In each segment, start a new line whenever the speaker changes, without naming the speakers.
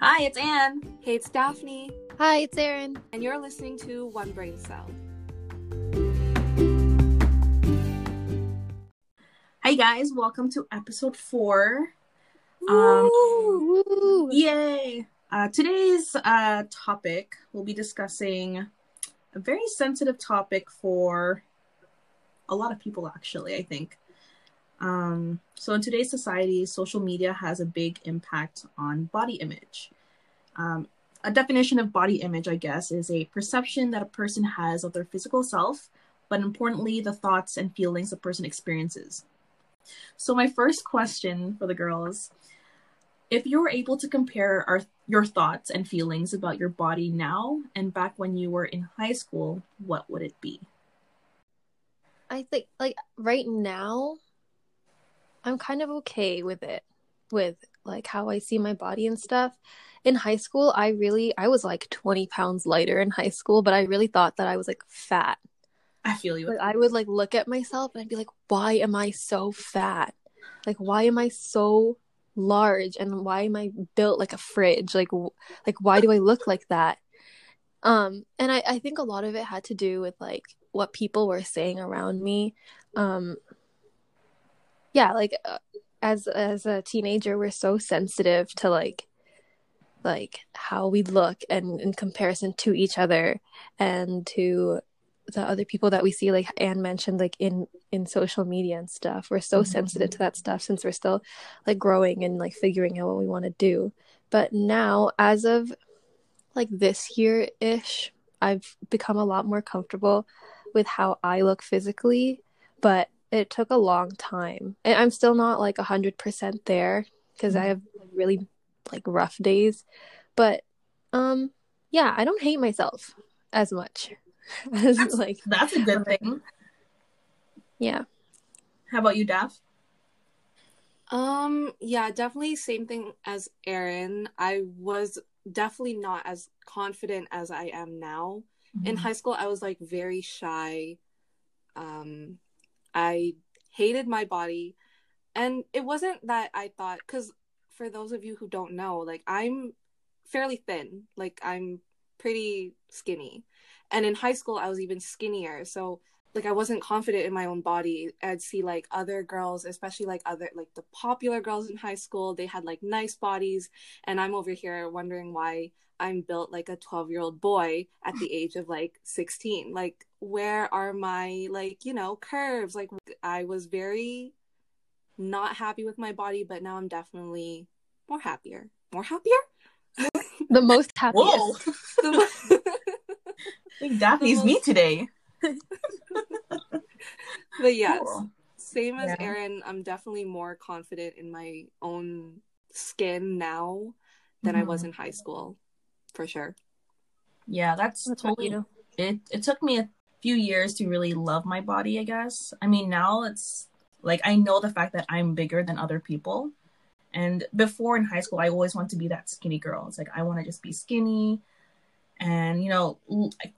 Hi, it's Anne.
Hey, it's Daphne,
Hi, it's Erin.
and you're listening to One Brain Cell.
Hi, guys. Welcome to episode four. Um,
Woo, woo.
yay! Uh, today's uh, topic, we'll be discussing a very sensitive topic for a lot of people, actually, I think. Um, so, in today's society, social media has a big impact on body image. Um, a definition of body image, I guess, is a perception that a person has of their physical self, but importantly, the thoughts and feelings a person experiences. So, my first question for the girls if you were able to compare our, your thoughts and feelings about your body now and back when you were in high school, what would it be?
I think like right now I'm kind of okay with it with like how I see my body and stuff. In high school, I really I was like 20 pounds lighter in high school, but I really thought that I was like fat.
I feel you.
Like I would like look at myself and I'd be like, why am I so fat? Like why am I so large and why am I built like a fridge? Like w- like why do I look like that? Um and I I think a lot of it had to do with like what people were saying around me. Um yeah, like uh, as as a teenager we're so sensitive to like like how we look and in comparison to each other and to the other people that we see like anne mentioned like in in social media and stuff we're so
Mhm.
sensitive to that stuff since we're still like growing and like figuring out what we want to do but now as of like this year ish i've become a lot more comfortable with how i look physically but it took a long time and i'm still not like 100% there because i have really like rough days but um yeah i don't hate myself as much as
That's-
like
That's a good thing.
yeah
How about you, Daph?
Um, yeah, definitely same thing as Erin. I was definitely not as confident as I am now. In high school, I was like very shy. Um, I hated my body. And it wasn't that I thought, because for those of you who don't know, like I'm fairly thin, like I'm pretty skinny. And in high school, I was even skinnier. So, like, I wasn't confident in my own body. I'd see like other girls, especially like other, like the popular girls in high school, they had like nice bodies. And I'm over here wondering why I'm built like a 12 year old boy at the age of like 16. Like, where are my, like, you know, curves? Like, I was very not happy with my body, but now I'm definitely more happier. More happier?
the most happiest
Whoa! I think Daphne's me today.
but yes,
Cool.
same as
Yeah.
Erin, I'm definitely more confident in my own skin now than I was
Mhm.
in high school, for sure.
Yeah, that's
What about
totally
you?
it it took me a few years to really love my body, I guess. I mean, now it's like I know the fact that I'm bigger than other people. And before in high school, I always wanted to be that skinny girl. It's like I want to just be skinny and, you know,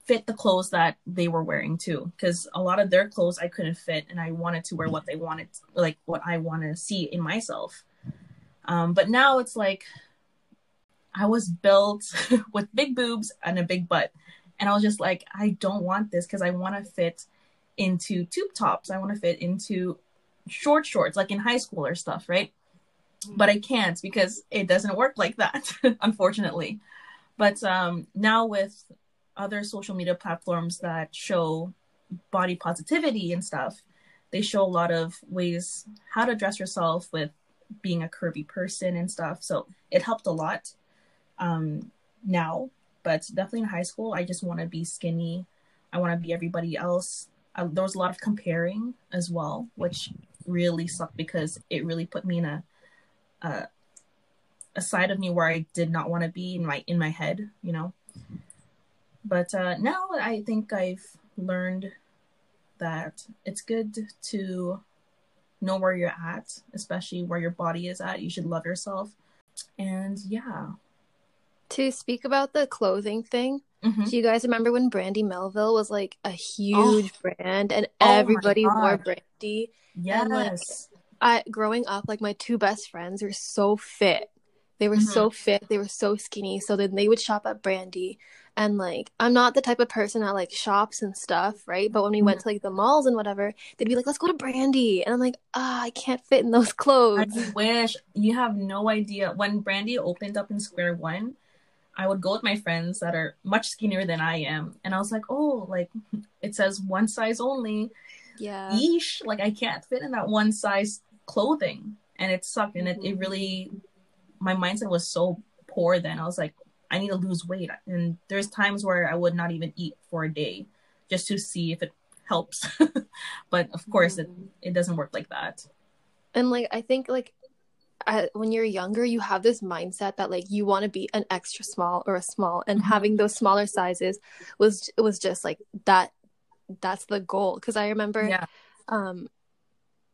fit the clothes that they were wearing too. Because a lot of their clothes I couldn't fit and I wanted to wear what they wanted, like what I want to see in myself. Um, but now it's like I was built with big boobs and a big butt. And I was just like, I don't want this because I want to fit into tube tops. I want to fit into short shorts, like in high school or stuff, right? But I can't because it doesn't work like that, unfortunately. But um, now with other social media platforms that show body positivity and stuff, they show a lot of ways how to dress yourself with being a curvy person and stuff. So it helped a lot um, now but definitely in high school i just want to be skinny. I want to be everybody else. There was a lot of comparing as well which really sucked because it really put me in a a, a side of me where i did not want to be in my in my head you know? But uh now i think i've learned that it's good to know where you're at especially where your body is at. You should love yourself. And yeah
to speak about the clothing thing
Mhm.
do you guys remember when brandy melville was like a huge brand and
Oh
everybody wore brandy
yes
And, like, I growing up, like my two best friends were so fit They were
Mhm.
so fit, they were so skinny. So then they would shop at Brandy. And like, I'm not the type of person that like shops and stuff, right? But when we went to like the malls and whatever, they'd be like, let's go to Brandy. And I'm like, ah, I can't fit in those clothes.
I wish you have no idea. When Brandy opened up in Square One, I would go with my friends that are much skinnier than I am, and I was like, "Oh, like it says one size only."
Yeah.
Yeesh! Like I can't fit in that one size clothing, and it sucked. And it, it mm-hmm. really, my mindset was so poor. Then I was like, I need to lose weight, and there's times where I would not even eat for a day just to see if it helps. but of course, it mm-hmm. it doesn't work like that.
And like, I think like uh, when you're younger, you have this mindset that like you want to be an extra small or a small, and
Mhm.
having those smaller sizes was was just like that. That's the goal. Because I remember,
Yeah.
um,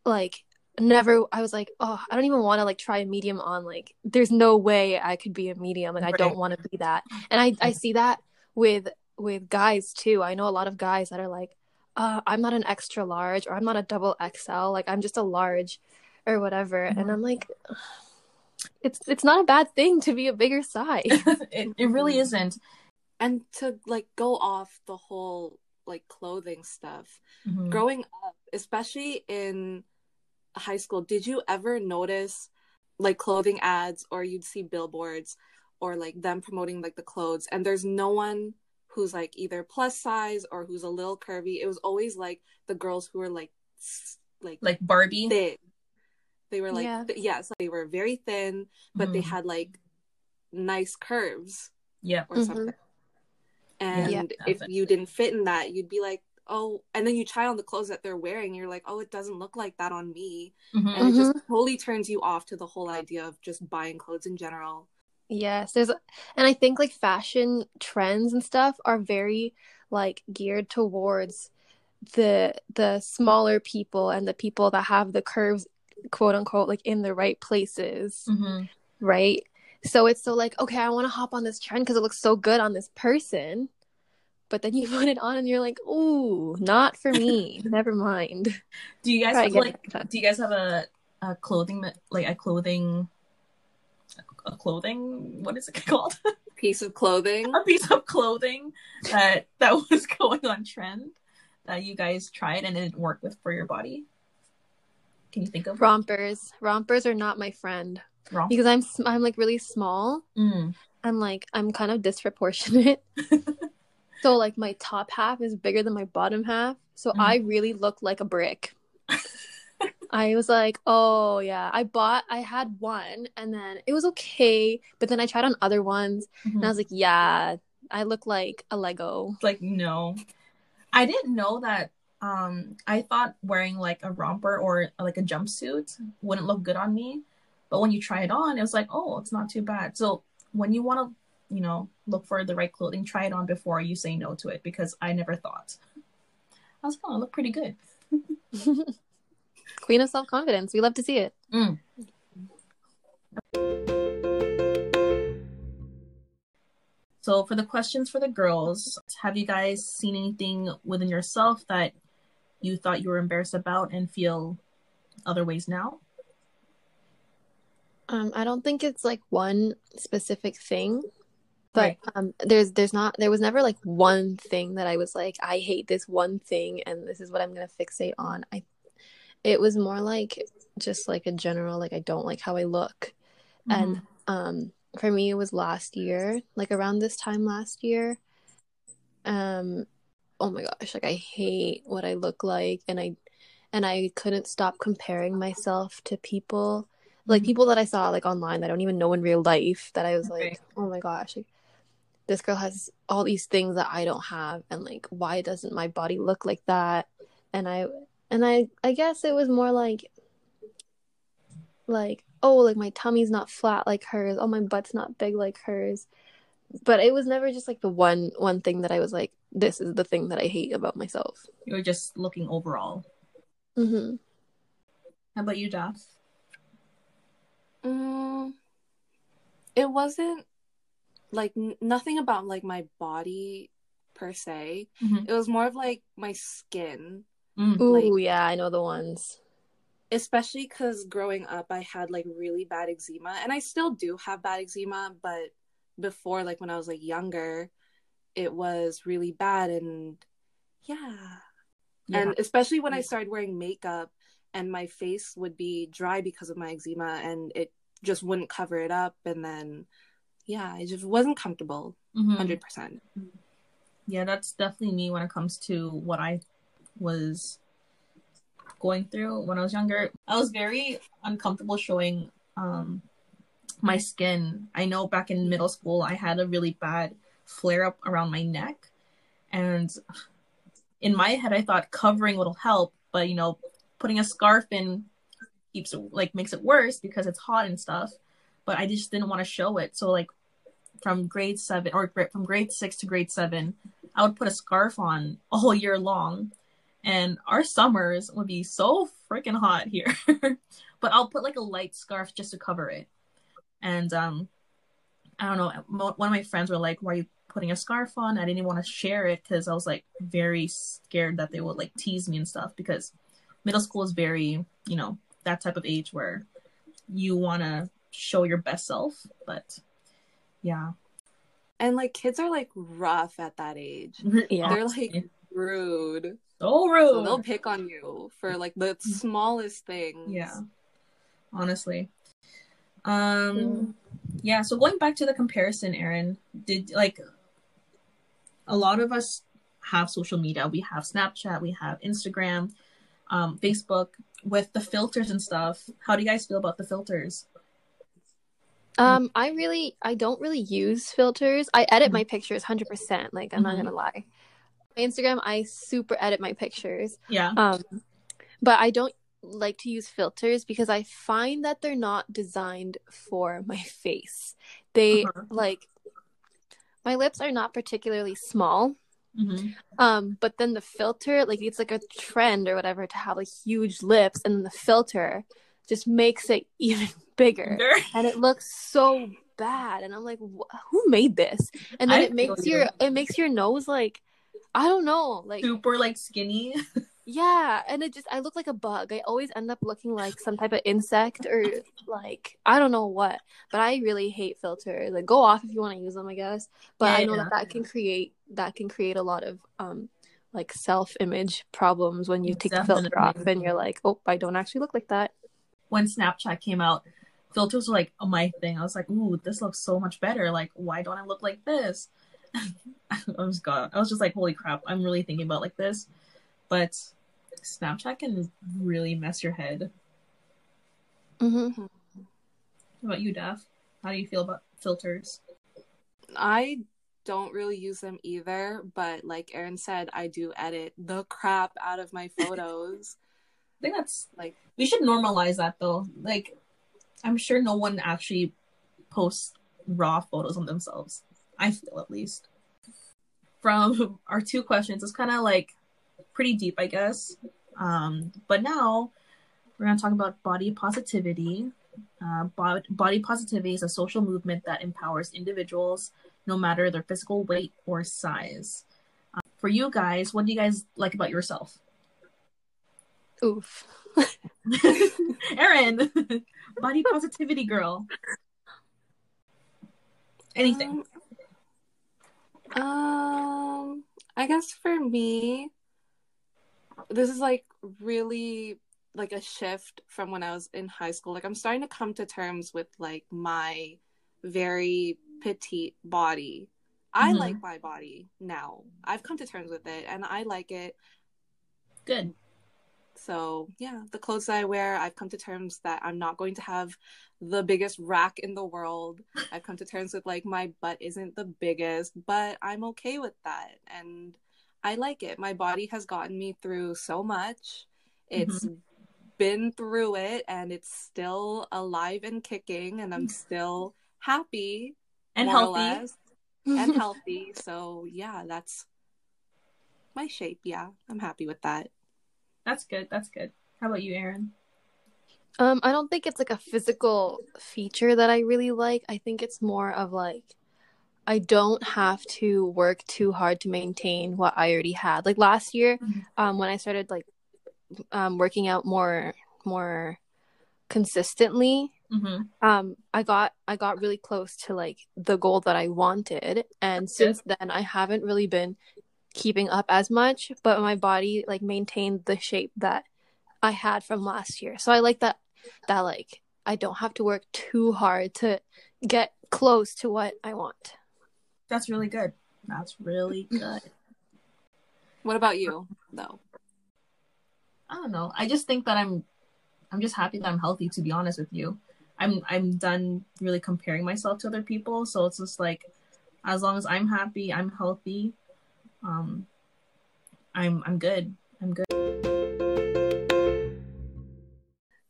like never. I was like, oh, I don't even want to like try a medium on. Like, there's no way I could be a medium. Like, I don't want to be that. And I I see that with with guys too. I know a lot of guys that are like, uh, I'm not an extra large or I'm not a double XL. Like, I'm just a large or whatever. And
Mhm.
I'm like, it's it's not a bad thing to be a bigger size.
it, it really
Mhm.
isn't.
And to like go off the whole like clothing stuff,
Mhm.
growing up, especially in high school, did you ever notice like clothing ads or you'd see billboards or like them promoting like the clothes and there's no one who's like either plus size or who's a little curvy. It was always like the girls who were like like
Like Barbie.
thin. They were like
Yeah.
th- yes, they were very thin, but they
Mhm.
had like nice curves
Yeah.
or
Mhm.
something. And
Yeah,
if
definitely.
you didn't fit in that, you'd be like, oh, and then you try on the clothes that they're wearing, you're like, oh, it doesn't look like that on me.
Mhm.
And it just totally turns you off to the whole idea of just buying clothes in general.
Yes, there's and I think like fashion trends and stuff are very like geared towards the the smaller people and the people that have the curves quote unquote like in the right places,
Mhm.
right? So it's so like, okay, I want to hop on this trend because it looks so good on this person. But then you put it on and you're like, ooh, not for me. Never mind.
Do you guys
Try
have, like?
that.
Do you guys have a a clothing like a clothing a clothing? What is it called?
Piece of clothing.
a piece of clothing that that was going on trend that you guys tried and it didn't work with for your body. Can you think of
Rompers. Rompers are not my friend
wrong?
because I'm I'm like really small.
Mm.
and like I'm kind of disproportionate. so like my top half is bigger than my bottom half. So
Mhm.
I really look like a brick. I was like, oh yeah, I bought I had one and then it was okay, but then I tried on other ones and I
Mhm.
was like, yeah, I look like a Lego.
It's like no, I didn't know that. Um, I thought wearing like a romper or like a jumpsuit wouldn't look good on me, but when you try it on, it was like, oh, it's not too bad. So when you want to, you know, look for the right clothing, try it on before you say no to it because I never thought. I was like, oh, I look pretty good.
Queen of self confidence. We love to see it.
Mm. So for the questions for the girls, have you guys seen anything within yourself that you thought you were embarrassed about and feel other ways now?
Um, I don't think it's like one specific thing, but
Right.
um, there's there's not there was never like one thing that I was like I hate this one thing and this is what I'm gonna fixate on. I it was more like just like a general like I don't like how I look, and um for me it was last year like around this time last year, um oh my gosh like I hate what I look like and I and I couldn't stop comparing myself to people like
Mhm.
people that I saw like online that I don't even know in real life that I was like, oh my gosh, like this girl has all these things that I don't have and like why doesn't my body look like that? And I and I I guess it was more like like oh like my tummy's not flat like hers, oh my butt's not big like hers. But it was never just like the one one thing that I was like this is the thing that I hate about myself.
You're just looking overall.
Mhm.
How about you, Daph?
Mm, it wasn't like n- nothing about like my body per se.
Mhm.
It was more of like my skin.
Mm.
Ooh,
Like-
yeah, I know the ones.
especially because growing up i had like really bad eczema and i still do have bad eczema but before like when i was like younger it was really bad and yeah,
Yeah.
and especially when i started wearing makeup and my face would be dry because of my eczema and it just wouldn't cover it up and then yeah it just wasn't comfortable
Mhm.
100%
Yeah, that's definitely me when it comes to what I was going through when I was younger. I was very uncomfortable showing um my skin. I know back in middle school I had a really bad flare up around my neck and in my head I thought covering will help, but you know, putting a scarf in keeps like makes it worse because it's hot and stuff. But I just didn't want to show it. So like from grade 7 or from grade 6 to grade 7 I would put a scarf on all year long. And our summers would be so freaking hot here. but I'll put like a light scarf just to cover it. And um I don't know, one of my friends were like, "Why are you putting a scarf on?" I didn't want to share it cuz I was like very scared that they would like tease me and stuff because middle school is very, you know, that type of age where you want to show your best self, but yeah.
and like kids are like rough at that age
Yeah.
they're like rude
so rude.
so they'll pick on you for like the smallest things
Yeah. Honestly. Um yeah, so going back to the comparison, Erin, did like a lot of us have social media. We have Snapchat, we have Instagram, um, Facebook with the filters and stuff. How do you guys feel about the filters?
Um, I really, I don't really use filters. I edit my pictures hundred percent. Like I'm not
Mhm.
gonna lie. My Instagram, I super edit my pictures.
Yeah.
Um, but I don't like to use filters because I find that they're not designed for my face. They
Uh-huh.
like my lips are not particularly small.
hmm
Um, but then the filter, like it's like a trend or whatever to have like huge lips, and then the filter just makes it even bigger, and it looks so bad. And I'm like, who made this? And then
I
it makes your
you.
it makes your nose like, I don't know, like
Super like skinny.
yeah, and it just I look like a bug. I always end up looking like some type of insect or like I don't know what. But I really hate filters. Like go off if you want to use them, I guess. But
Yeah,
I know
yeah.
that that can create that can create a lot of um like self-image problems when you take the filter off and you're like, "Oh, I don't actually look like that."
when Snapchat came out, filters were like my thing. I was like, ooh, this looks so much better. Like, why don't I look like this? I was god. I was just like, holy crap, I'm really thinking about like this. But Snapchat can really mess your head.
Mhm.
How about you, Daph? How do you feel about filters?
I don't really use them either, but like Erin said, I do edit the crap out of my photos.
I think that's
like
we should normalize that though. Like, I'm sure no one actually posts raw photos on themselves. I feel at least. From our two questions, it's kind of like pretty deep, I guess. Um, but now we're gonna talk about body positivity. Uh, bo- body positivity is a social movement that empowers individuals, no matter their physical weight or size. Uh, for you guys, what do you guys like about yourself?
Oof.
Erin, body positivity girl. Anything.
Um, um, I guess for me, this is like really like a shift from when I was in high school. Like I'm starting to come to terms with like my very petite body. I
Mhm.
like my body now. I've come to terms with it and I like it.
Good.
So, yeah, the clothes that I wear, I've come to terms that I'm not going to have the biggest rack in the world. I've come to terms with like my butt isn't the biggest, but I'm okay with that. And I like it. My body has gotten me through so much. It's mm-hmm. been through it and it's still alive and kicking, and I'm still happy
And
more or
healthy.
less, and healthy. So, yeah, that's my shape. Yeah, I'm happy with that.
That's good. That's good. How about you, Erin?
Um, I don't think it's like a physical feature that I really like. I think it's more of like I don't have to work too hard to maintain what I already had. Like last year,
Mhm.
um, when I started like um working out more more consistently
hmm
um i got i got really close to like the goal that i wanted and since then i haven't really been keeping up as much but my body like maintained the shape that i had from last year so i like that that like i don't have to work too hard to get close to what i want
That's really good. That's really good.
What about you, though?
I don't know. I just think that I'm I'm just happy that I'm healthy to be honest with you. I'm I'm done really comparing myself to other people, so it's just like as long as I'm happy, I'm healthy, um I'm I'm good. I'm good.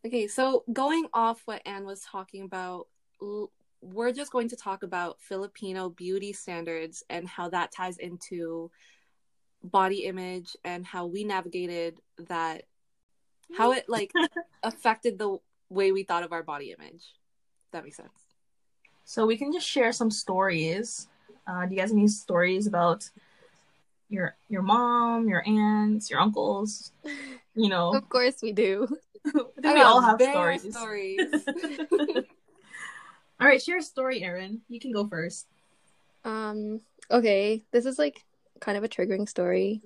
Okay, so going off what Anne was talking about, l- we're just going to talk about Filipino beauty standards and how that ties into body image and how we navigated that, how it like affected the way we thought of our body image. That makes sense.
So we can just share some stories. Uh, do you guys have any stories about your your mom, your aunts, your uncles? You know,
of course we do
I think we all have stories.
stories.
all right, share a story, Erin. You can go first.
Um, okay, this is like kind of a triggering story.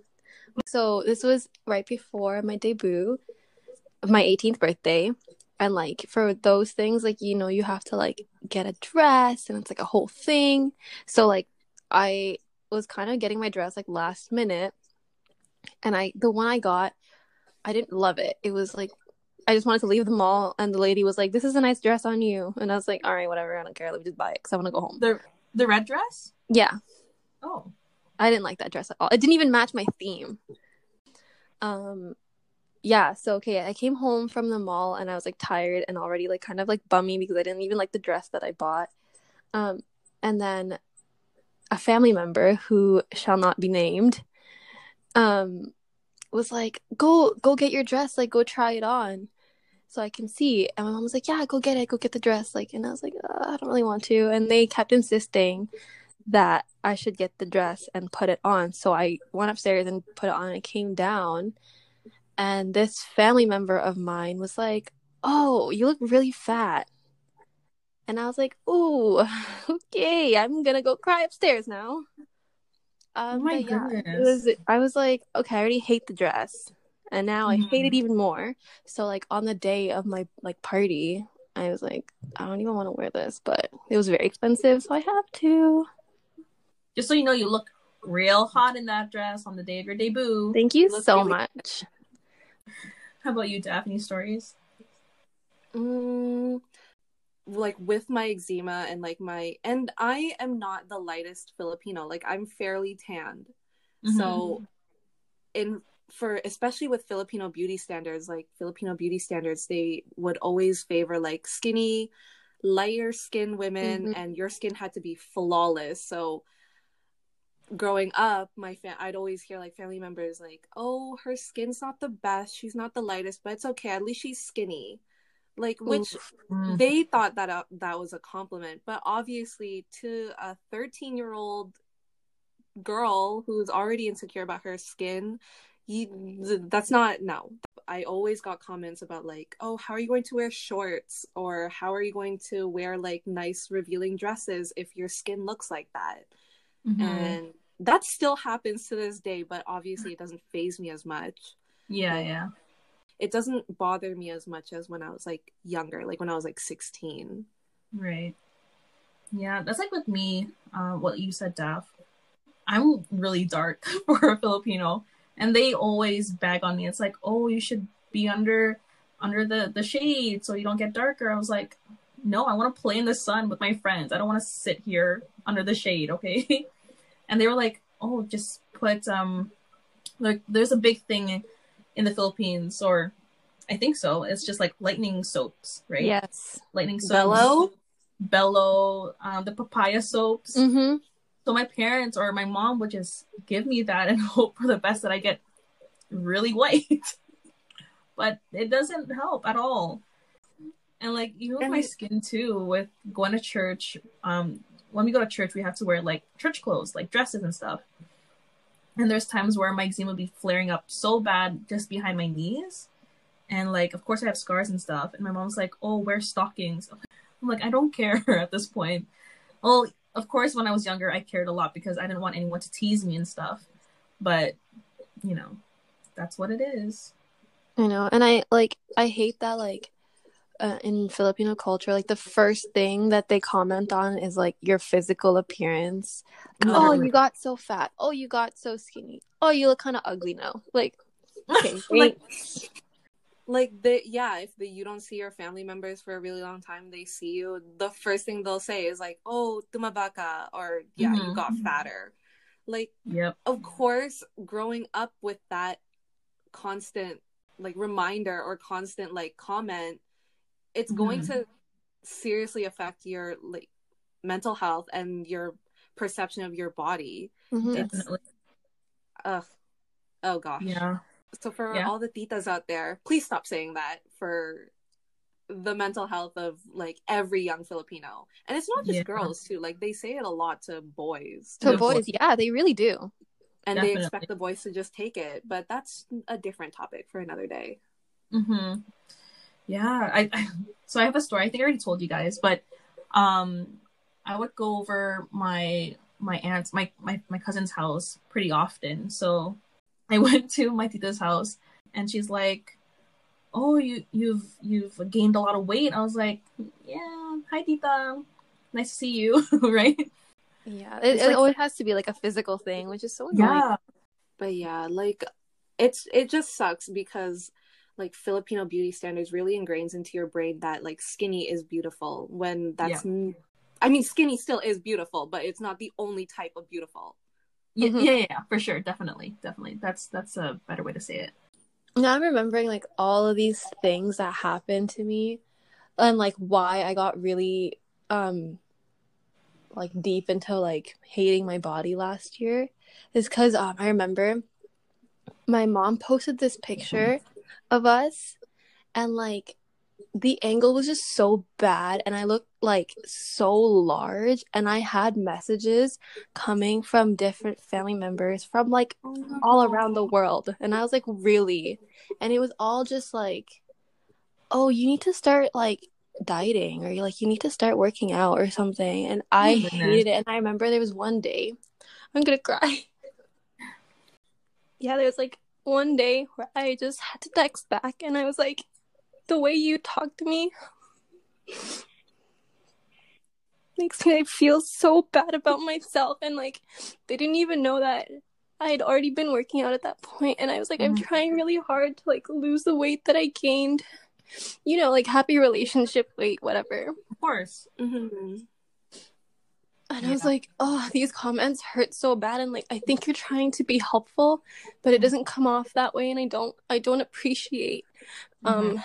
So this was right before my debut, my 18th birthday. And like for those things, like you know, you have to like get a dress and it's like a whole thing. So like I was kind of getting my dress like last minute. And I the one I got, I didn't love it. It was like I just wanted to leave the mall and the lady was like, This is a nice dress on you. And I was like, All right, whatever, I don't care, let me just buy it because I want to go home.
The the red dress?
Yeah.
Oh.
I didn't like that dress at all. It didn't even match my theme. Um yeah, so okay, I came home from the mall and I was like tired and already like kind of like bummy because I didn't even like the dress that I bought. Um and then a family member who shall not be named um was like, "Go go get your dress, like go try it on." So I can see. And my mom was like, "Yeah, go get it. Go get the dress." Like and I was like, uh, "I don't really want to." And they kept insisting that I should get the dress and put it on. So I went upstairs and put it on and came down. And this family member of mine was like, Oh, you look really fat. And I was like, Ooh, okay, I'm gonna go cry upstairs now. Um,
Oh my
yeah, it
goodness.
was, I was like, okay, I already hate the dress. And now I hate it
Mhm.
even more. So like on the day of my like party, I was like, I don't even want to wear this, but it was very expensive, so I have to.
Just so you know, you look real hot in that dress on the day of your debut.
Thank you
You
so
really-
much.
How about you, Daphne? Stories?
Mm, like with my eczema and like my and I am not the lightest Filipino. Like I'm fairly tanned.
Mm-hmm.
So in for especially with Filipino beauty standards, like Filipino beauty standards, they would always favor like skinny, lighter skin women
Mhm.
and your skin had to be flawless. So growing up, my fa- I'd always hear like family members like, "Oh, her skin's not the best. She's not the lightest, but it's okay. At least she's skinny." Like which
Oof.
Mhm.
they thought that uh, that was a compliment, but obviously to a 13 year old girl who's already insecure about her skin, you that's not no. I always got comments about like, oh, how are you going to wear shorts or how are you going to wear like nice revealing dresses if your skin looks like that?
Mhm.
And that still happens to this day, but obviously it doesn't faze me as much
yeah, yeah.
It doesn't bother me as much as when I was like younger, like when I was like 16.
Right. Yeah, that's like with me, uh, what you said, Daph. I'm really dark for a Filipino, and they always bag on me. It's like, oh, you should be under under the the shade so you don't get darker. I was like, no, I want to play in the sun with my friends. I don't want to sit here under the shade, okay? and they were like, oh, just put um, like there's a big thing in the Philippines, or I think so. It's just like lightening soaps, right?
Yes.
lightening soaps.
Belo?
Belo, um, the papaya soaps.
Mm-hmm.
So my parents or my mom would just give me that and hope for the best that I get really white. but it doesn't help at all. And like even with my skin too, with going to church, um, when we go to church we have to wear like church clothes, like dresses and stuff. And there's times where my eczema would be flaring up so bad just behind my knees. and like of course I have scars and stuff. And my mom's like, "Oh, wear stockings." I'm like, I don't care at this point. Well, of course, when I was younger, I cared a lot because I didn't want anyone to tease me and stuff. But you know, that's what it is.
I know, and I like I hate that like uh, in Filipino culture, like the first thing that they comment on is like your physical appearance. Oh, you got so fat. Oh, you got so skinny. Oh, you look kind of ugly now. Like, okay,
like, like the yeah, if the, you don't see your family members for a really long time, they see you. The first thing they'll say is like, "Oh, tumabaka," or "Yeah, mm-hmm. you got fatter." Like,
yep.
Of course, growing up with that constant like reminder or constant like comment it's going mm-hmm. to seriously affect your like mental health and your perception of your body.
Mm-hmm. Definitely.
Ugh. Oh gosh.
Yeah.
So for
yeah.
all the titas out there, please stop saying that for the mental health of like every young Filipino. And it's not just yeah. girls too. Like they say it a lot to boys.
To boys, yeah, they really do.
And Definitely. they expect the boys to just take it, but that's a different topic for another day.
Mhm. Yeah, I, I so I have a story. I think I already told you guys, but um, I would go over my my aunt's my my my cousin's house pretty often. So I went to my tita's house, and she's like, "Oh, you you've you've gained a lot of weight." I was like, "Yeah, hi tita, nice to see you." right?
Yeah, it, it like, always has to be like a physical thing, which is so annoying. Yeah,
but yeah, like it's it just sucks because like Filipino beauty standards really ingrains into your brain that like skinny is beautiful when that's yeah. I mean skinny still is beautiful, but it's not the only type of beautiful.
Yeah, mm-hmm. yeah, yeah, for sure, definitely, definitely. That's that's a better way to say it.
Now I'm remembering like all of these things that happened to me and like why I got really um like deep into like hating my body last year is because um I remember my mom posted this picture of us. And like the angle was just so bad and I looked like so large and I had messages coming from different family members from like all around the world. And I was like really? And it was all just like oh you need to start like dieting or you like you need to start working out or something. And I oh, hated it. And I remember there was one day I'm gonna cry. Yeah there was like one day where I just had to text back and I was like, the way you talk to me makes me feel so bad about myself and like they didn't even know that I had already been working out at that point. and I was like, I'm mm-hmm. trying really hard to like lose the weight that I gained. You know, like happy relationship weight, whatever.
Of course.
Mm-hmm.
And yeah. I was like, oh, these comments hurt so bad. And like, I think you're trying to be helpful, but it doesn't come off that way. And I don't, I don't appreciate, um, mm-hmm.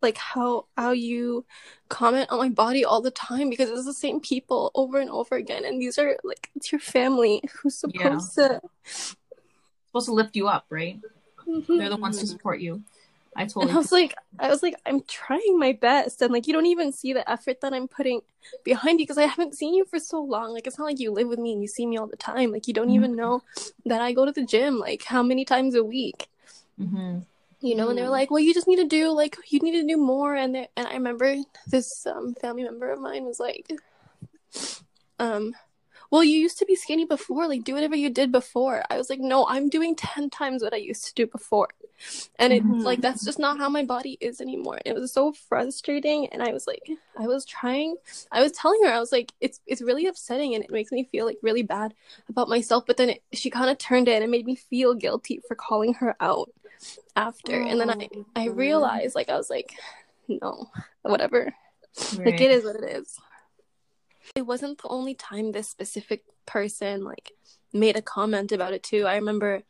like how, how you comment on my body all the time because it's the same people over and over again. And these are like, it's your family who's supposed yeah. to,
supposed to lift you up, right? Mm-hmm. They're the ones to support you. I totally.
And I was like, I was like, I'm trying my best, and like, you don't even see the effort that I'm putting behind you because I haven't seen you for so long. Like, it's not like you live with me and you see me all the time. Like, you don't mm-hmm. even know that I go to the gym like how many times a week.
Mm-hmm.
You know, and they're like, well, you just need to do like you need to do more. And they and I remember this um, family member of mine was like, um, well, you used to be skinny before. Like, do whatever you did before. I was like, no, I'm doing 10 times what I used to do before. And it's mm-hmm. like, that's just not how my body is anymore. It was so frustrating. And I was like, I was trying, I was telling her, I was like, it's, it's really upsetting and it makes me feel like really bad about myself. But then it, she kind of turned it and made me feel guilty for calling her out after. Oh, and then I, I realized, like, I was like, no, whatever. Right. Like, it is what it is it wasn't the only time this specific person like made a comment about it too. I remember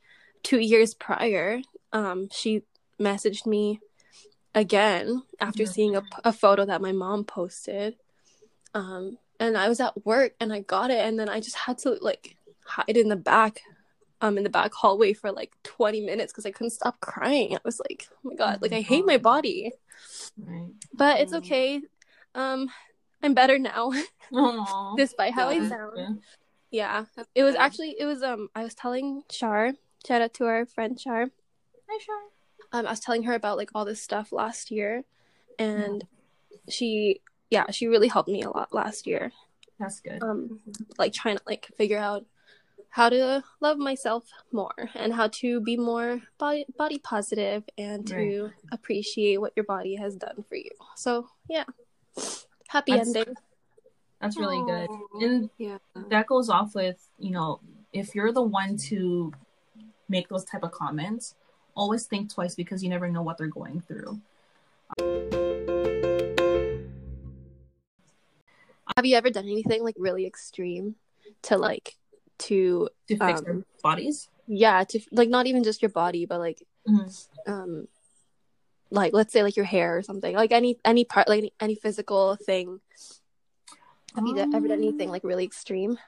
two years prior, um, she messaged me again after mm-hmm. seeing a, a photo that my mom posted. Um, and I was at work and I got it, and then I just had to like hide in the back, um, in the back hallway for like 20 minutes because I couldn't stop crying. I was like, oh my god, like I hate my body. Right. But it's okay. Um, I'm better now. Despite how yeah. I sound. Yeah. It was actually it was um I was telling Char, shout out to our friend Shar.
Hi Shar.
um, I was telling her about like all this stuff last year, and she, yeah, she really helped me a lot last year.
That's good.
Um, like trying to like figure out how to love myself more and how to be more body body positive and to
Right.
appreciate what your body has done for you. So yeah, happy
That's-
ending.
That's really good. And
yeah.
that goes off with you know if you're the one to make those type of comments always think twice because you never know what they're going through.
Have you ever done anything like really extreme to like to
to fix their
Um,
bodies?
Yeah to like not even just your body but like
Mhm.
um like let's say like your hair or something like any any part like any, any physical thing. Have you d- ever done anything
Um,
like really extreme?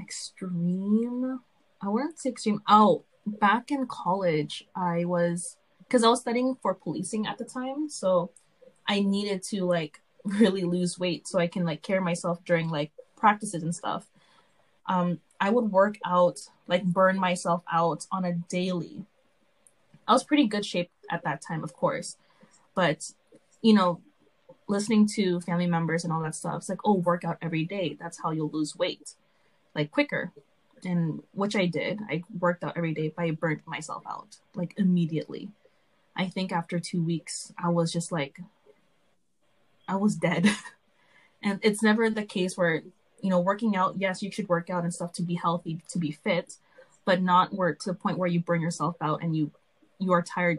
Extreme? I wouldn't say extreme. Oh back in college i was because i was studying for policing at the time so i needed to like really lose weight so i can like care myself during like practices and stuff. Um i would work out like burn myself out on a daily. I was pretty good shape at that time of course but you know listening to family members and all that stuff it's like oh work out every day that's how you'll lose weight like quicker and which i did i worked out every day but i burnt myself out like immediately. I think after two weeks i was just like i was dead. And it's never the case where you know working out yes you should work out and stuff to be healthy to be fit but not where to the point where you burn yourself out and you you are tired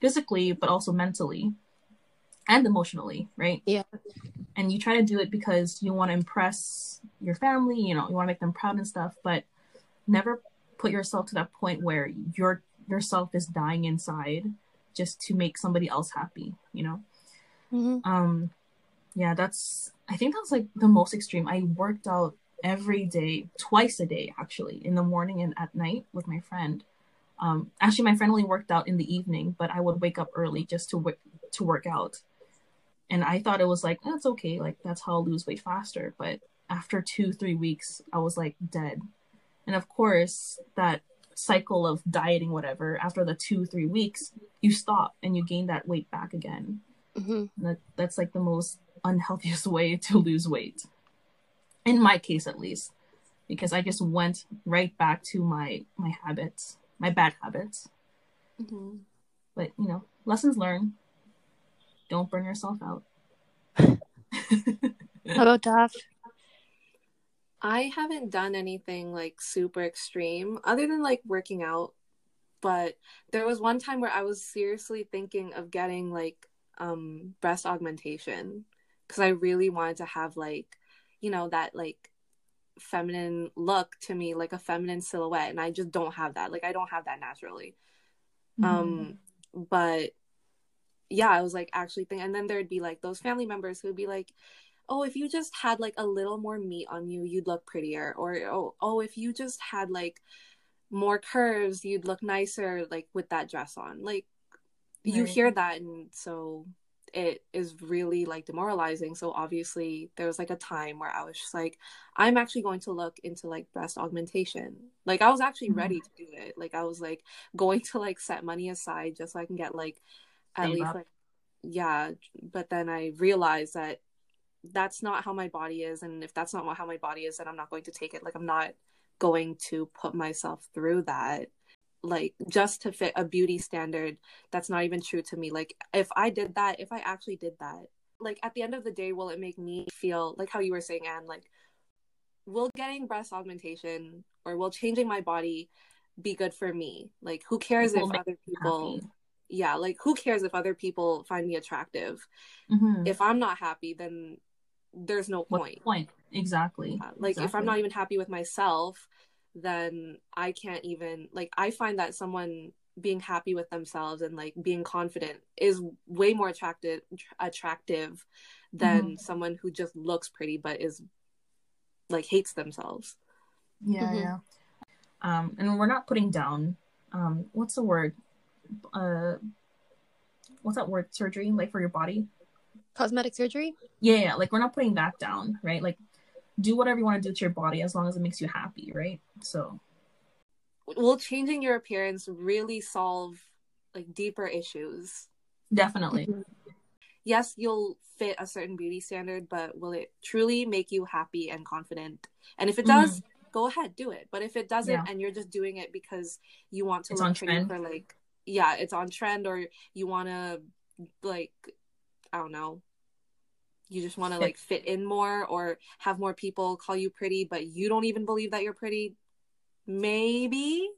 physically but also mentally and emotionally right?
Yeah.
and you try to do it because you want to impress your family you know you want to make them proud and stuff but never put yourself to that point where your yourself is dying inside just to make somebody else happy you know?
Mm-hmm.
um yeah that's i think that was like the most extreme. I worked out every day twice a day actually in the morning and at night with my friend. Um actually my friend only worked out in the evening but i would wake up early just to work to work out. And i thought it was like that's okay like that's how i'll lose weight faster. But after two three weeks i was like dead and of course that cycle of dieting whatever after the two three weeks you stop and you gain that weight back again
Mm-hmm.
that that's like the most unhealthiest way to lose weight in my case at least because i just went right back to my my habits my bad habits
Mhm.
but you know lessons learned don't burn yourself out
how about Daph?
I haven't done anything like super extreme other than like working out. But there was one time where I was seriously thinking of getting like um breast augmentation because I really wanted to have like, you know, that like feminine look to me, like a feminine silhouette. And I just don't have that. Like I don't have that naturally. Um but yeah, I was like actually thinking and then there'd be like those family members who'd be like, oh, if you just had like a little more meat on you, you'd look prettier. Or oh, oh, if you just had like more curves, you'd look nicer like with that dress on. Like you hear that and so it is really like demoralizing. So obviously there was like a time where I was just like, I'm actually going to look into like breast augmentation. Like I was actually
Mhm.
ready to do it. Like I was like going to like set money aside just so I can get like at
Save
least
up.
like yeah. But then I realized that that's not how my body is and if that's not how my body is then i'm not going to take it. Like i'm not going to put myself through that. Like just to fit a beauty standard that's not even true to me. Like if i did that if i actually did that like at the end of the day will it make me feel like how you were saying and like will getting breast augmentation or will changing my body be good for me? Like who cares if other people
happy.
yeah like who cares if other people find me attractive?
Mhm.
if i'm not happy then there's no point
the point. exactly.
Uh, like if i'm not even happy with myself then i can't even like i find that someone being happy with themselves and like being confident is way more attractive attractive than
Mm-hmm.
someone who just looks pretty but is like hates themselves.
Yeah
Mhm.
yeah. Um and we're not putting down um what's the word? Uh what's that word? Surgery like for your body
Cosmetic surgery?
yeah, yeah like we're not putting that down right like do whatever you want to do to your body as long as it makes you happy right so
will changing your appearance really solve like deeper issues.
Definitely.
Yes, you'll fit a certain beauty standard, but will it truly make you happy and confident? And if it does, go ahead, do it. But if it doesn't
Mm-hmm. Yeah.
and you're just doing it because you want to
It's
look
on
pretty
trend.
for like yeah, it's on trend or you want to like I don't know. You just want to like fit in more or have more people call you pretty but you don't even believe that you're pretty. Maybe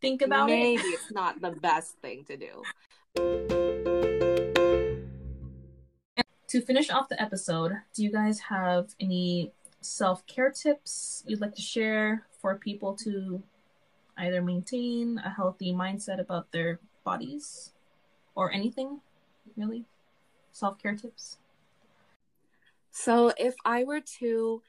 Think about
maybe
it.
it's not the best thing to do.
To finish off the episode, do you guys have any self care tips you'd like to share for people to either maintain a healthy mindset about their bodies or anything really? Self care tips?
So if I were to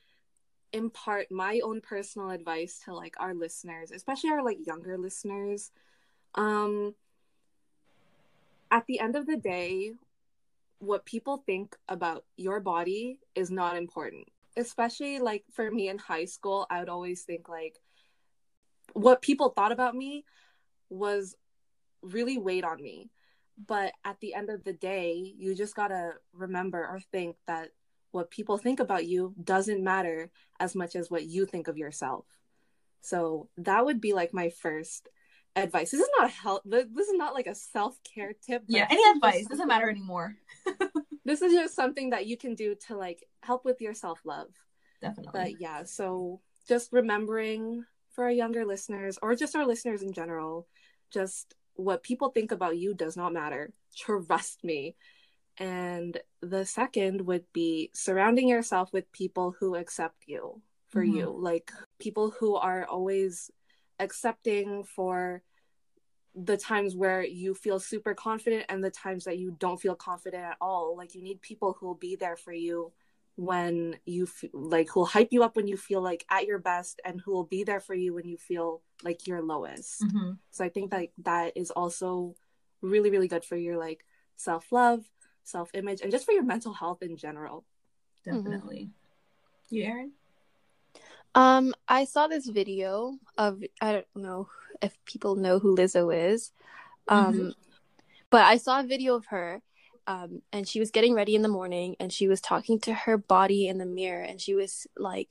impart my own personal advice to like our listeners, especially our like younger listeners, um at the end of the day, what people think about your body is not important. Especially like for me in high school, I would always think like what people thought about me was really weighed on me. But at the end of the day, you just gotta remember or think that what people think about you doesn't matter as much as what you think of yourself. So that would be like my first advice. This is not a help. This is not like a self care tip.
Yeah, any advice doesn't matter anymore.
This is just something that you can do to like help with your self love.
Definitely.
But yeah, so just remembering for our younger listeners or just our listeners in general, just what people think about you does not matter. Trust me. And the second would be surrounding yourself with people who accept you for
Mhm.
you, like people who are always accepting for the times where you feel super confident and the times that you don't feel confident at all. Like you need people who will be there for you when you f- like who'll hype you up when you feel like at your best and who will be there for you when you feel like you're lowest.
hmm
So I think that that is also really really good for your like self-love, self-image and just for your mental health in general.
Definitely. You, Erin?
Um, I saw this video of I don't know if people know who Lizzo is. Um
Mhm.
but I saw a video of her um and she was getting ready in the morning and she was talking to her body in the mirror and she was like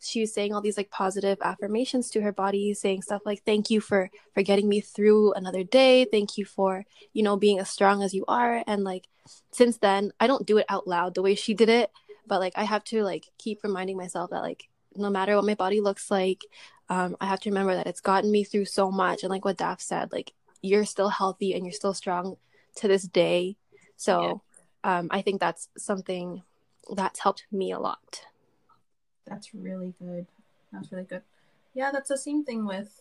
she was saying all these like positive affirmations to her body saying stuff like thank you for for getting me through another day. Thank you for you know being as strong as you are. And like since then I don't do it out loud the way she did it but like I have to like keep reminding myself that like no matter what my body looks like um I have to remember that it's gotten me through so much. And like what Daph said like you're still healthy and you're still strong to this day so um I think that's something that's helped me a lot
That's really good. That's really good. Yeah, that's the same thing with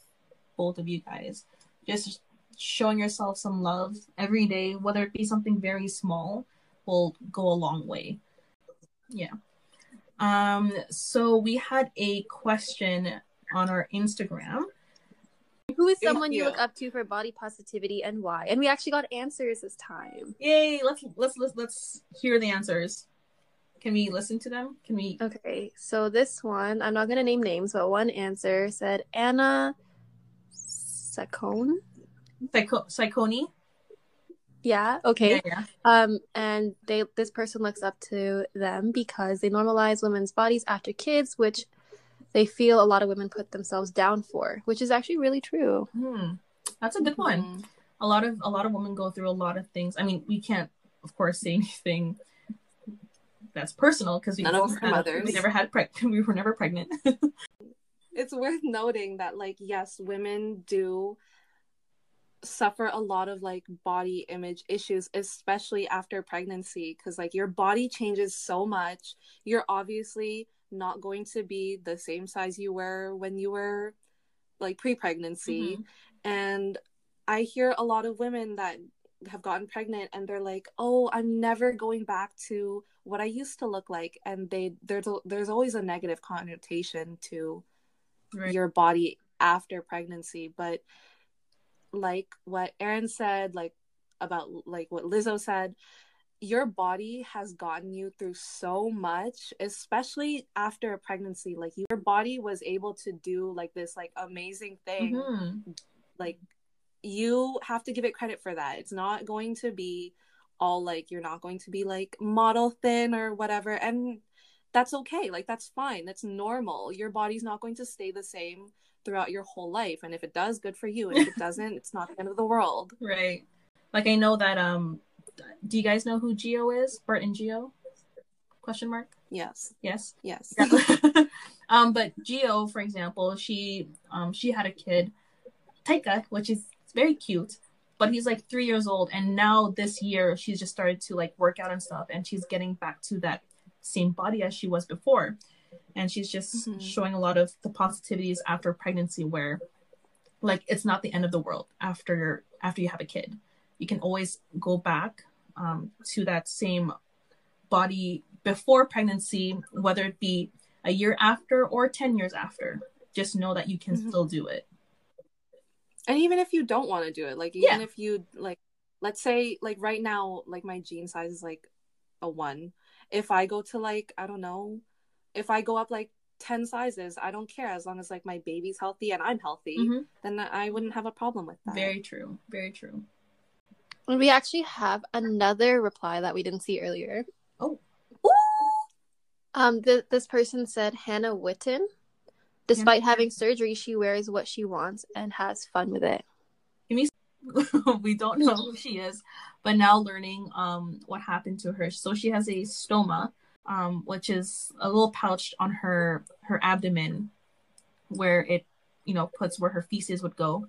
both of you guys. Just showing yourself some love every day, whether it be something very small, will go a long way. Yeah. Um, so we had a question on our Instagram.
Who is someone you
you.
look up to for body positivity and why? And we actually got answers this time.
Yay, let's let's let's let's hear the answers. Can we listen to them? Can we
Okay, so this one, I'm not gonna name names, but one answer said Anna Saccone.
Psycho Psychoni?
Yeah, okay.
Yeah, yeah.
Um, and they this person looks up to them because they normalize women's bodies after kids, which they feel a lot of women put themselves down for, which is actually really true.
Hmm. That's a good one.
Mhm.
a lot of a lot of women go through a lot of things. I mean, we can't, of course, say anything that's personal because we
None of
both
us are
have-
mothers.
We never had preg- we were never pregnant.
it's worth noting that like yes women do suffer a lot of like body image issues especially after pregnancy because like your body changes so much you're obviously not going to be the same size you were when you were like pre-pregnancy
Mhm.
and i hear a lot of women that have gotten pregnant and they're like oh i'm never going back to what i used to look like and they there's a, there's always a negative connotation to
Right.
your body after pregnancy but like what Erin said like about like what Lizzo said your body has gotten you through so much especially after a pregnancy like your body was able to do like this like amazing thing
Mhm.
like you have to give it credit for that. It's not going to be all like you're not going to be like model thin or whatever and that's okay. Like that's fine. That's normal. Your body's not going to stay the same throughout your whole life and if it does good for you and if it doesn't it's not the end of the world.
Right. Like I know that um do you guys know who Geo is? Bert and Geo? Question mark?
Yes.
Yes.
Yes.
um, but Geo, for example, she um she had a kid, Taika, which is very cute, but he's like three years old, and now this year she's just started to like work out and stuff, and she's getting back to that same body as she was before, and she's just mm-hmm. showing a lot of the positivities after pregnancy, where like it's not the end of the world after after you have a kid, you can always go back um, to that same body before pregnancy, whether it be a year after or 10 years after. Just know that you can mm-hmm. still do it.
And even if you don't want to do it, like, even yeah. if you, like, let's say, like, right now, like, my jean size is like a one. If I go to, like, I don't know, if I go up like 10 sizes, I don't care as long as, like, my baby's healthy and I'm healthy, mm-hmm. then I wouldn't have a problem with that.
Very true. Very true.
We actually have another reply that we didn't see earlier.
Oh.
Um, th- this person said Hannah Witton. Despite Hannah- having surgery, she wears what she wants and has fun with it.
we don't know who she is, but now learning um what happened to her. So she has a stoma, um, which is a little pouch on her her abdomen, where it, you know, puts where her feces would go.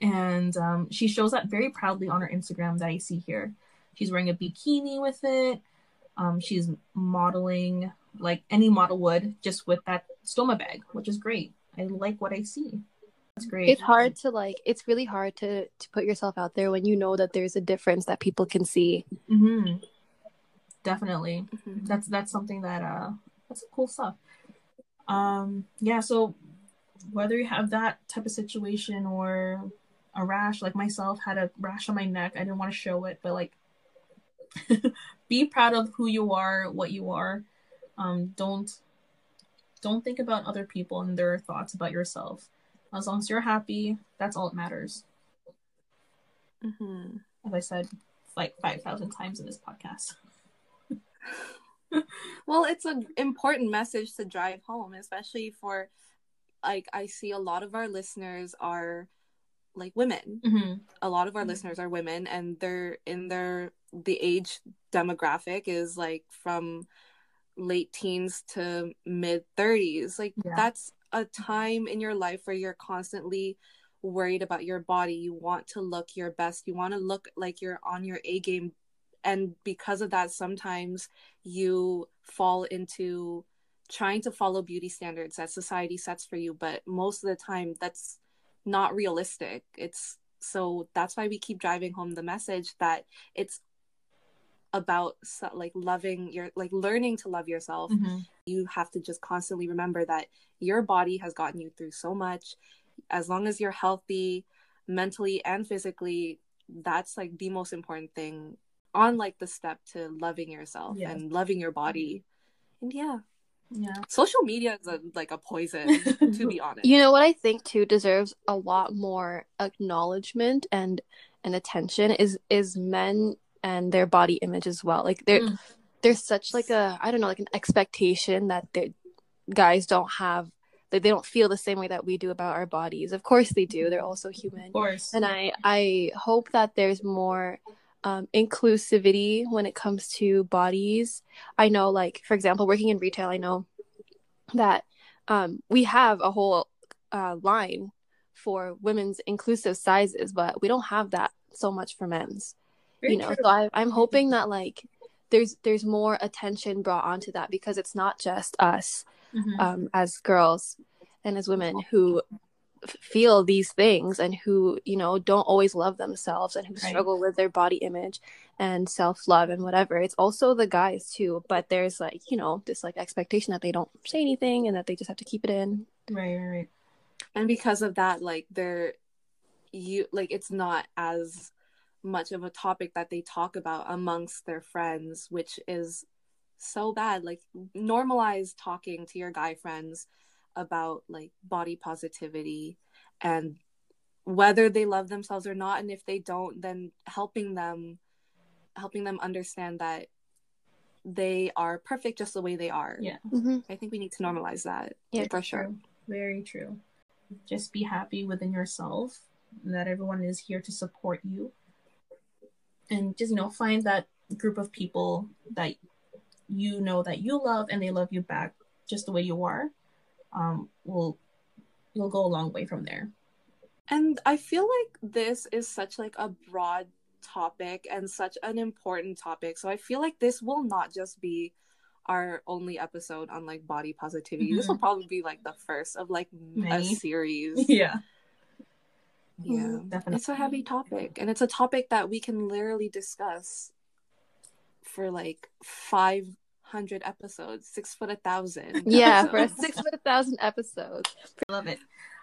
And um, she shows that very proudly on her Instagram that I see here. She's wearing a bikini with it. Um, she's modeling like any model would, just with that stoma bag, which is great. I like what I see. That's great.
It's hard to like. It's really hard to to put yourself out there when you know that there's a difference that people can see.
Mm-hmm. Definitely, mm-hmm. that's that's something that uh that's cool stuff. Um, yeah. So whether you have that type of situation or a rash, like myself, had a rash on my neck. I didn't want to show it, but like be proud of who you are, what you are. Um, don't don't think about other people and their thoughts about yourself. As long as you're happy, that's all that matters.
Mm-hmm.
As I said, like five thousand times in this podcast.
well, it's an important message to drive home, especially for like I see a lot of our listeners are like women.
Mm-hmm.
A lot of our mm-hmm. listeners are women, and they're in their the age demographic is like from late teens to mid 30s. Like yeah. that's a time in your life where you're constantly worried about your body. You want to look your best. You want to look like you're on your A game. And because of that, sometimes you fall into trying to follow beauty standards that society sets for you. But most of the time, that's not realistic. It's so that's why we keep driving home the message that it's about like loving your like learning to love yourself
mm-hmm.
you have to just constantly remember that your body has gotten you through so much as long as you're healthy mentally and physically that's like the most important thing on like the step to loving yourself yes. and loving your body. And yeah.
Yeah.
Social media is a, like a poison to be honest.
You know what i think too deserves a lot more acknowledgement and and attention is is men and their body image as well. Like there mm. there's such like a i don't know like an expectation that the guys don't have that they don't feel the same way that we do about our bodies. Of course they do. They're also human.
Of course.
And i i hope that there's more um, inclusivity when it comes to bodies. I know, like for example, working in retail, I know that um, we have a whole uh, line for women's inclusive sizes, but we don't have that so much for men's. Very you know, true. so I, I'm hoping that like there's there's more attention brought onto that because it's not just us mm-hmm. um, as girls and as women who feel these things and who you know don't always love themselves and who right. struggle with their body image and self-love and whatever it's also the guys too but there's like you know this like expectation that they don't say anything and that they just have to keep it in
right right, right.
and because of that like they're you like it's not as much of a topic that they talk about amongst their friends which is so bad like normalize talking to your guy friends about like body positivity and whether they love themselves or not and if they don't then helping them helping them understand that they are perfect just the way they are
Yeah.
hmm
i think we need to normalize that
Yeah,
for sure
True. Very true. Just be happy within yourself. and That everyone is here to support you. And just, you know, find that group of people that you know that you love and they love you back just the way you are. Um, will you'll go a long way from there.
and i feel like this is such like a broad topic and such an important topic so i feel like this will not just be our only episode on like body positivity this will probably be like the first of like a
Many.
series
Yeah.
yeah
Definitely.
it's a heavy topic and it's a topic that we can literally discuss for like 500 episodes six foot a thousand
Yeah, for six foot a thousand episodes.
Love it.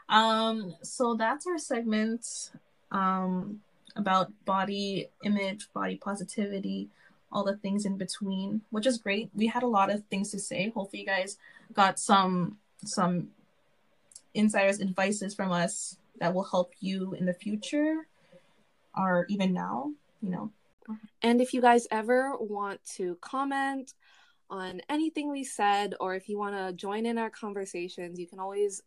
Um, so that's our segment um, about body image, body positivity, all the things in between, which is great. We had a lot of things to say. Hopefully, you guys got some some insiders' advices from us that will help you in the future or even now. You know,
And if you guys ever want to comment on anything we said, or if you want to join in our conversations, you can always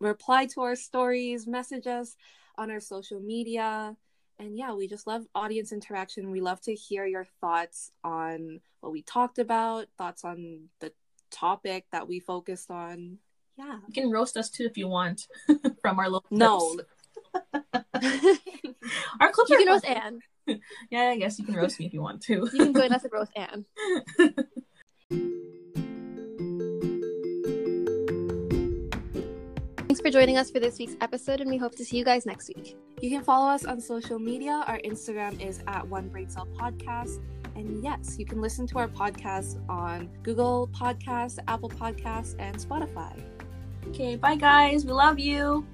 reply to our stories, message us on our social media. And yeah, we just love audience interaction. We love to hear your thoughts on what we talked about, thoughts on the topic that we focused on. Yeah.
you can roast us too if you want from our little
No,
our clips
you
are
can roast. Anne.
Yeah, I guess you can roast me if you want to.
You can join us at roast Anne. Thanks for joining us for this week's episode, and we hope to see you guys next week.
You can follow us on social media. Our Instagram is at One Brain Cell Podcast. And yes, you can listen to our podcast on Google Podcasts, Apple Podcasts, and Spotify.
Okay, bye guys. We love you.